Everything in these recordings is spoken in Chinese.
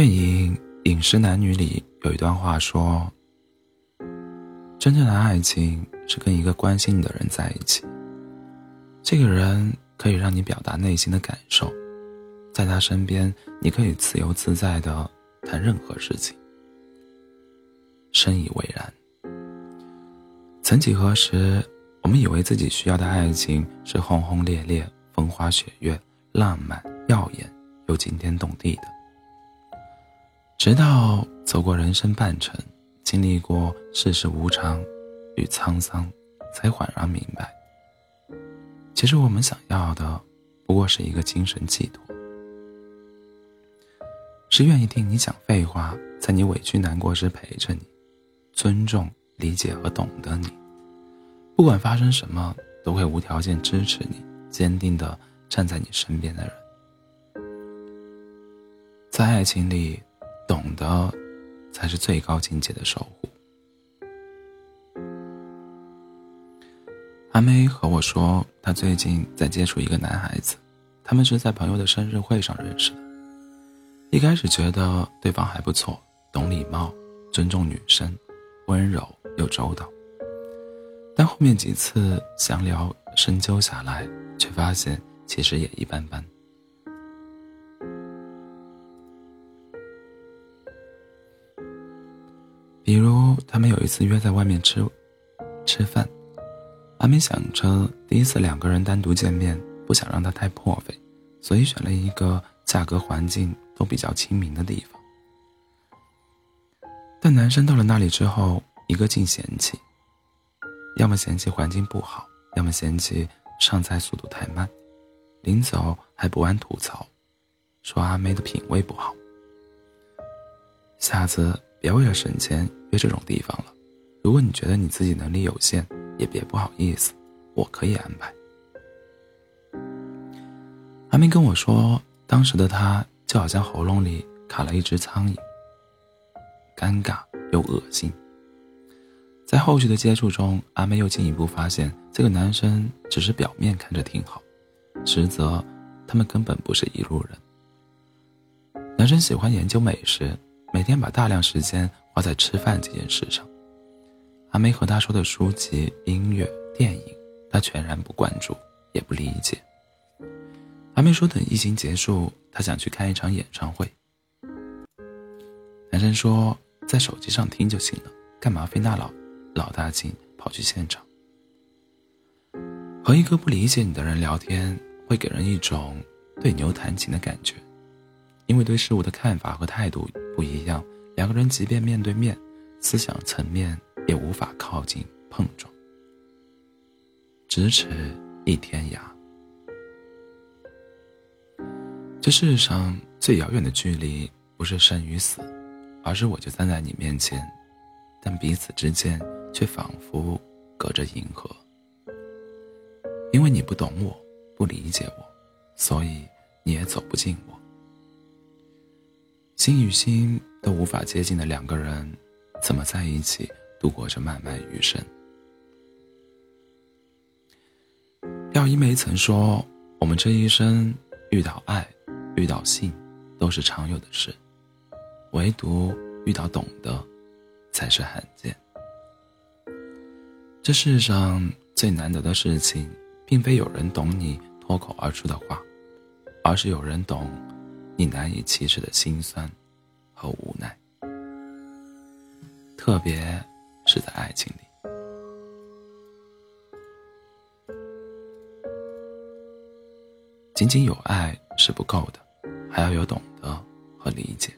电影《饮食男女》里有一段话说：“真正的爱情是跟一个关心你的人在一起。这个人可以让你表达内心的感受，在他身边，你可以自由自在的谈任何事情。”深以为然。曾几何时，我们以为自己需要的爱情是轰轰烈烈、风花雪月、浪漫、耀眼又惊天动地的。直到走过人生半程，经历过世事无常与沧桑，才恍然明白，其实我们想要的不过是一个精神寄托，是愿意听你讲废话，在你委屈难过时陪着你，尊重、理解和懂得你，不管发生什么都会无条件支持你，坚定的站在你身边的人，在爱情里。懂得，才是最高境界的守护。阿妹和我说，她最近在接触一个男孩子，他们是在朋友的生日会上认识的。一开始觉得对方还不错，懂礼貌，尊重女生，温柔又周到。但后面几次详聊深究下来，却发现其实也一般般。比如，他们有一次约在外面吃吃饭，阿梅想着第一次两个人单独见面，不想让他太破费，所以选了一个价格、环境都比较亲民的地方。但男生到了那里之后，一个劲嫌弃，要么嫌弃环境不好，要么嫌弃上菜速度太慢，临走还不忘吐槽，说阿妹的品味不好。下次别为了省钱。约这种地方了，如果你觉得你自己能力有限，也别不好意思，我可以安排。阿明跟我说，当时的他就好像喉咙里卡了一只苍蝇，尴尬又恶心。在后续的接触中，阿妹又进一步发现，这个男生只是表面看着挺好，实则他们根本不是一路人。男生喜欢研究美食，每天把大量时间。花在吃饭这件事上，阿梅和他说的书籍、音乐、电影，他全然不关注，也不理解。阿梅说等疫情结束，他想去看一场演唱会。男生说在手机上听就行了，干嘛费那老老大劲跑去现场？和一个不理解你的人聊天，会给人一种对牛弹琴的感觉，因为对事物的看法和态度不一样。两个人即便面对面，思想层面也无法靠近碰撞，咫尺一天涯。这世上最遥远的距离，不是生与死，而是我就站在你面前，但彼此之间却仿佛隔着银河。因为你不懂我，不理解我，所以你也走不进我。心与心都无法接近的两个人，怎么在一起度过这漫漫余生？廖一梅曾说：“我们这一生遇到爱，遇到性，都是常有的事，唯独遇到懂得，才是罕见。这世上最难得的事情，并非有人懂你脱口而出的话，而是有人懂。”你难以启齿的心酸和无奈，特别是在爱情里，仅仅有爱是不够的，还要有懂得和理解。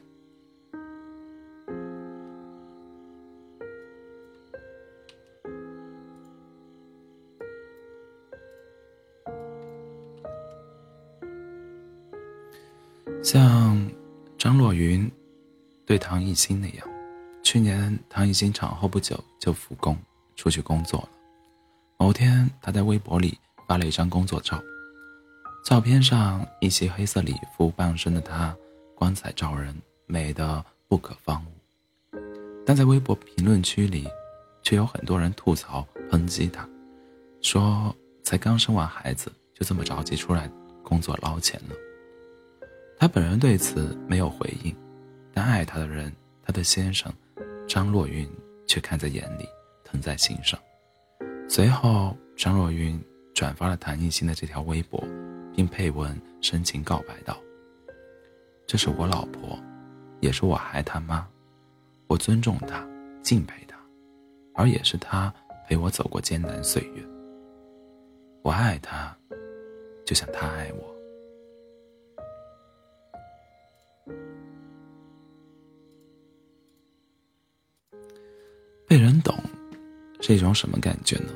云对唐艺昕那样，去年唐艺昕产后不久就复工出去工作了。某天，她在微博里发了一张工作照，照片上一袭黑色礼服傍身的她，光彩照人，美得不可方物。但在微博评论区里，却有很多人吐槽抨击她，说才刚生完孩子就这么着急出来工作捞钱了。他本人对此没有回应，但爱他的人，他的先生张若昀却看在眼里，疼在心上。随后，张若昀转发了谭艺兴的这条微博，并配文深情告白道：“这是我老婆，也是我孩他妈，我尊重她，敬佩她，而也是她陪我走过艰难岁月。我爱她，就像她爱我。”被人懂，是一种什么感觉呢？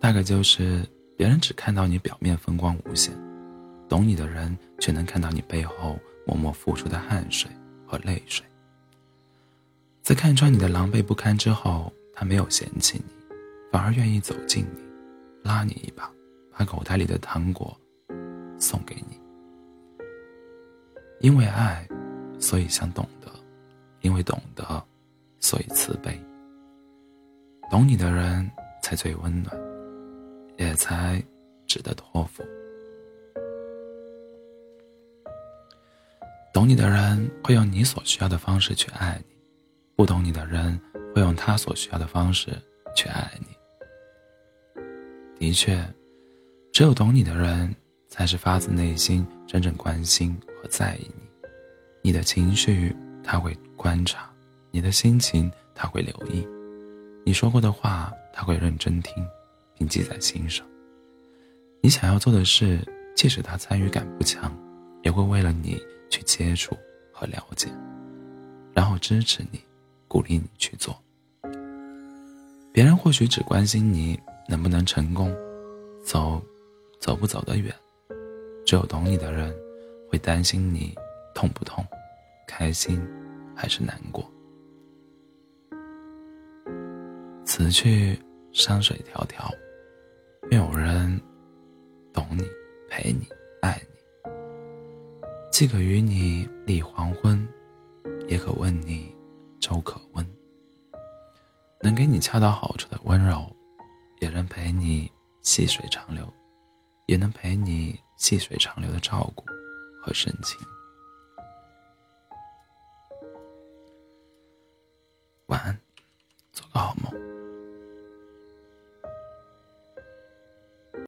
大概就是别人只看到你表面风光无限，懂你的人却能看到你背后默默付出的汗水和泪水。在看穿你的狼狈不堪之后，他没有嫌弃你，反而愿意走近你，拉你一把，把口袋里的糖果送给你。因为爱，所以想懂得；因为懂得，所以慈悲。懂你的人才最温暖，也才值得托付。懂你的人会用你所需要的方式去爱你，不懂你的人会用他所需要的方式去爱你。的确，只有懂你的人，才是发自内心真正关心和在意你。你的情绪他会观察，你的心情他会留意。你说过的话，他会认真听，并记在心上。你想要做的事，即使他参与感不强，也会为了你去接触和了解，然后支持你，鼓励你去做。别人或许只关心你能不能成功，走，走不走得远。只有懂你的人，会担心你痛不痛，开心还是难过。此去山水迢迢没有人懂你陪你爱你。既可与你立黄昏也可问你粥可温。能给你恰到好处的温柔也能陪你细水长流也能陪你细水长流的照顾和深情。晚安。